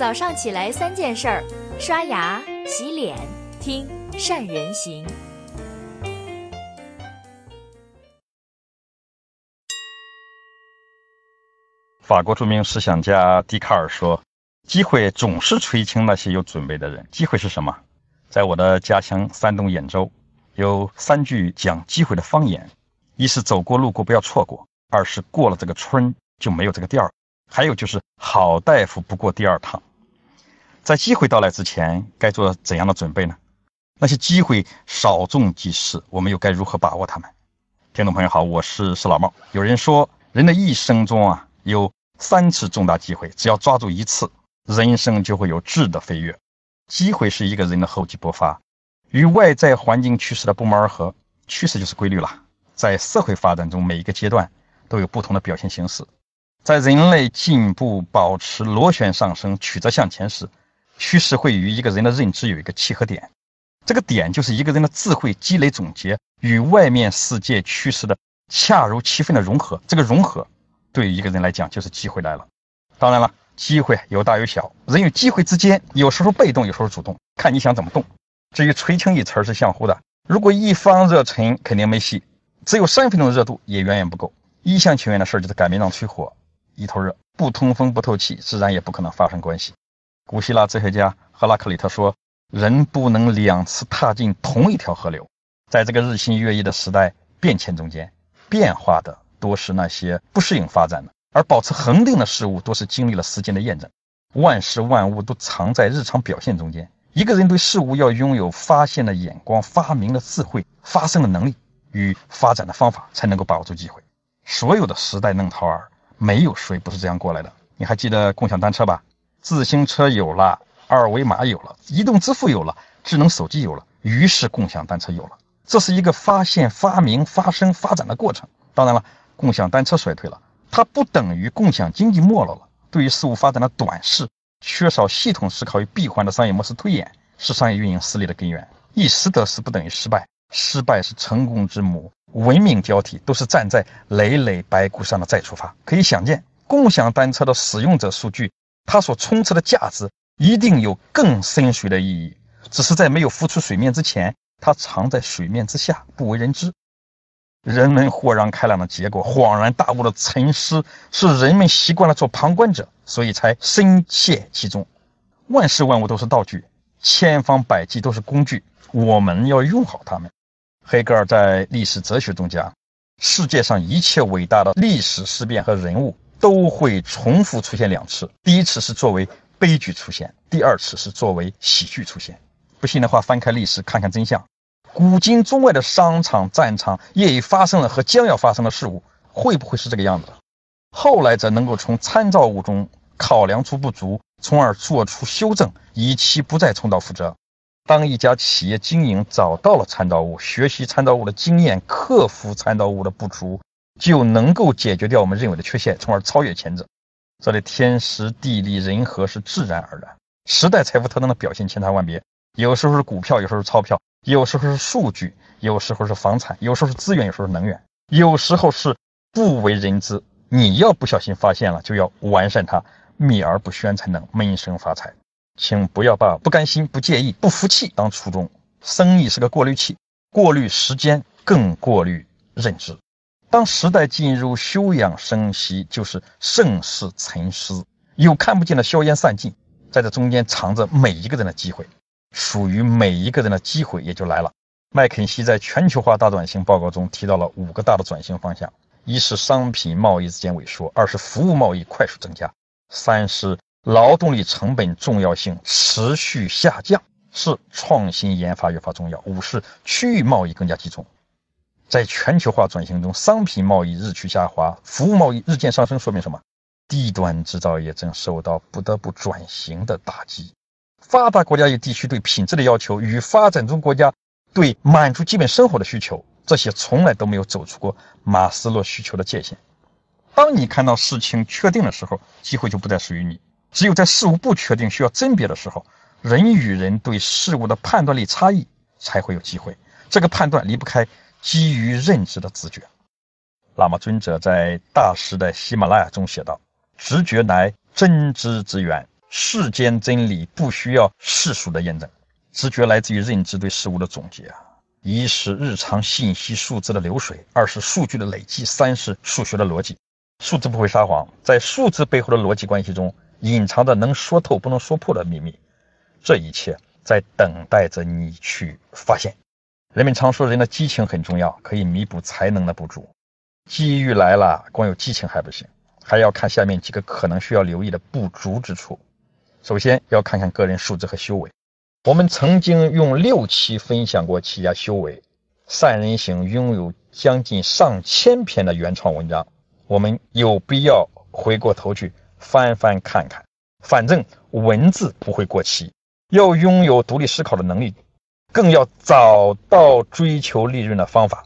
早上起来三件事儿：刷牙、洗脸、听善人行。法国著名思想家笛卡尔说：“机会总是垂青那些有准备的人。”机会是什么？在我的家乡山东兖州，有三句讲机会的方言：一是走过路过不要错过；二是过了这个村就没有这个店儿；还有就是好大夫不过第二趟。在机会到来之前，该做怎样的准备呢？那些机会稍纵即逝，我们又该如何把握它们？听众朋友好，我是石老茂。有人说，人的一生中啊，有三次重大机会，只要抓住一次，人生就会有质的飞跃。机会是一个人的厚积薄发，与外在环境趋势的不谋而合。趋势就是规律了。在社会发展中，每一个阶段都有不同的表现形式。在人类进步、保持螺旋上升、曲折向前时，趋势会与一个人的认知有一个契合点。这个点就是一个人的智慧积累总结与外面世界趋势的恰如其分的融合。这个融合。对于一个人来讲，就是机会来了。当然了，机会有大有小，人与机会之间有时候被动，有时候主动，看你想怎么动。至于垂青一词儿是相互的，如果一方热忱，肯定没戏；只有三分钟热度，也远远不够。一厢情愿的事儿就是擀面杖吹火，一头热，不通风不透气，自然也不可能发生关系。古希腊哲学家赫拉克利特说：“人不能两次踏进同一条河流。”在这个日新月异的时代变迁中间，变化的。多是那些不适应发展的，而保持恒定的事物，多是经历了时间的验证。万事万物都藏在日常表现中间。一个人对事物要拥有发现的眼光、发明的智慧、发生的能力与发展的方法，才能够把握住机会。所有的时代弄潮儿，没有谁不是这样过来的。你还记得共享单车吧？自行车有了，二维码有了，移动支付有了，智能手机有了，于是共享单车有了。这是一个发现、发明、发生、发展的过程。当然了。共享单车衰退了，它不等于共享经济没落了。对于事物发展的短视，缺少系统思考与闭环的商业模式推演，是商业运营失利的根源。一时得失不等于失败，失败是成功之母。文明交替都是站在累累白骨上的再出发。可以想见，共享单车的使用者数据，它所充斥的价值一定有更深邃的意义，只是在没有浮出水面之前，它藏在水面之下，不为人知。人们豁然开朗的结果，恍然大悟的沉思，是人们习惯了做旁观者，所以才深陷其中。万事万物都是道具，千方百计都是工具，我们要用好它们。黑格尔在历史哲学中讲，世界上一切伟大的历史事变和人物都会重复出现两次，第一次是作为悲剧出现，第二次是作为喜剧出现。不信的话，翻开历史看看真相。古今中外的商场、战场也已发生了和将要发生的事物，会不会是这个样子？后来者能够从参照物中考量出不足，从而做出修正，以期不再重蹈覆辙。当一家企业经营找到了参照物，学习参照物的经验，克服参照物的不足，就能够解决掉我们认为的缺陷，从而超越前者。这里天时地利人和是自然而然，时代财富特征的表现千差万别，有时候是股票，有时候是钞票。有时候是数据，有时候是房产，有时候是资源，有时候是能源，有时候是不为人知。你要不小心发现了，就要完善它，秘而不宣，才能闷声发财。请不要把不甘心、不介意、不服气当初衷。生意是个过滤器，过滤时间，更过滤认知。当时代进入休养生息，就是盛世沉思，有看不见的硝烟散尽，在这中间藏着每一个人的机会。属于每一个人的机会也就来了。麦肯锡在全球化大转型报告中提到了五个大的转型方向：一是商品贸易之间萎缩；二是服务贸易快速增加；三是劳动力成本重要性持续下降；四创新研发越发重要；五是区域贸易更加集中。在全球化转型中，商品贸易日趋下滑，服务贸易日渐上升，说明什么？低端制造业正受到不得不转型的打击。发达国家与地区对品质的要求与发展中国家对满足基本生活的需求，这些从来都没有走出过马斯洛需求的界限。当你看到事情确定的时候，机会就不再属于你。只有在事物不确定、需要甄别的时候，人与人对事物的判断力差异才会有机会。这个判断离不开基于认知的直觉。喇嘛尊者在《大师的喜马拉雅》中写道：“直觉乃真知之源。”世间真理不需要世俗的验证，直觉来自于认知对事物的总结啊。一是日常信息数字的流水，二是数据的累积，三是数学的逻辑。数字不会撒谎，在数字背后的逻辑关系中，隐藏着能说透不能说破的秘密。这一切在等待着你去发现。人们常说，人的激情很重要，可以弥补才能的不足。机遇来了，光有激情还不行，还要看下面几个可能需要留意的不足之处。首先要看看个人素质和修为。我们曾经用六期分享过企业家修为，善人行拥有将近上千篇的原创文章，我们有必要回过头去翻翻看看。反正文字不会过期，要拥有独立思考的能力，更要找到追求利润的方法，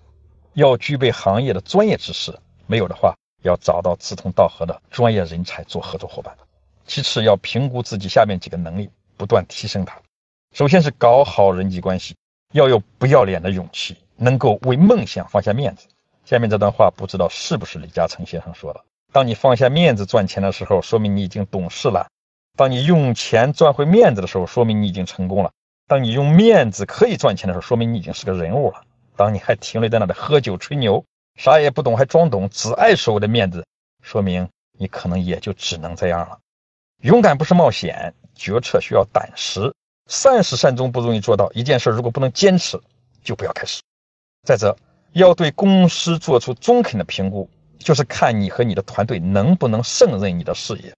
要具备行业的专业知识。没有的话，要找到志同道合的专业人才做合作伙伴。其次，要评估自己下面几个能力，不断提升它。首先是搞好人际关系，要有不要脸的勇气，能够为梦想放下面子。下面这段话不知道是不是李嘉诚先生说的？当你放下面子赚钱的时候，说明你已经懂事了；当你用钱赚回面子的时候，说明你已经成功了；当你用面子可以赚钱的时候，说明你已经是个人物了。当你还停留在那里喝酒吹牛，啥也不懂还装懂，只爱所谓的面子，说明你可能也就只能这样了。勇敢不是冒险，决策需要胆识。善始善终不容易做到，一件事如果不能坚持，就不要开始。再者，要对公司做出中肯的评估，就是看你和你的团队能不能胜任你的事业。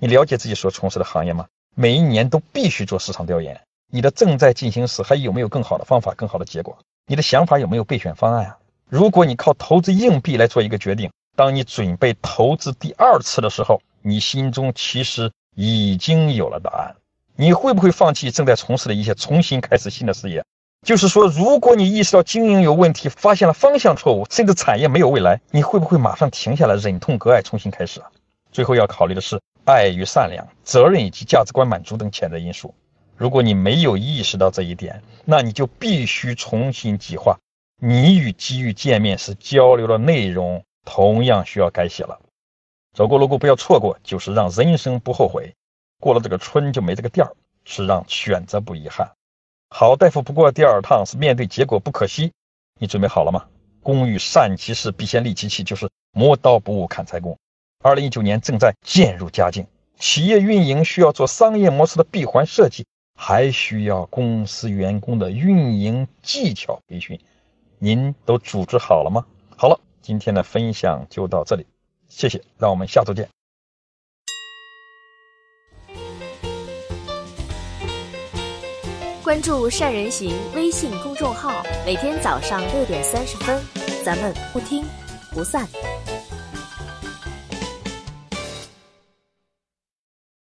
你了解自己所从事的行业吗？每一年都必须做市场调研。你的正在进行时还有没有更好的方法、更好的结果？你的想法有没有备选方案啊？如果你靠投资硬币来做一个决定，当你准备投资第二次的时候，你心中其实已经有了答案。你会不会放弃正在从事的一些，重新开始新的事业？就是说，如果你意识到经营有问题，发现了方向错误，甚至产业没有未来，你会不会马上停下来，忍痛割爱，重新开始啊？最后要考虑的是爱与善良、责任以及价值观满足等潜在因素。如果你没有意识到这一点，那你就必须重新计划你与机遇见面时交流的内容，同样需要改写了。走过路过不要错过，就是让人生不后悔。过了这个村就没这个店儿，是让选择不遗憾。好大夫不过第二趟，是面对结果不可惜。你准备好了吗？工欲善其事，必先利其器，就是磨刀不误砍柴工。二零一九年正在渐入佳境，企业运营需要做商业模式的闭环设计，还需要公司员工的运营技巧培训。您都组织好了吗？好了，今天的分享就到这里，谢谢，让我们下周见。关注善人行微信公众号，每天早上六点三十分，咱们不听不散。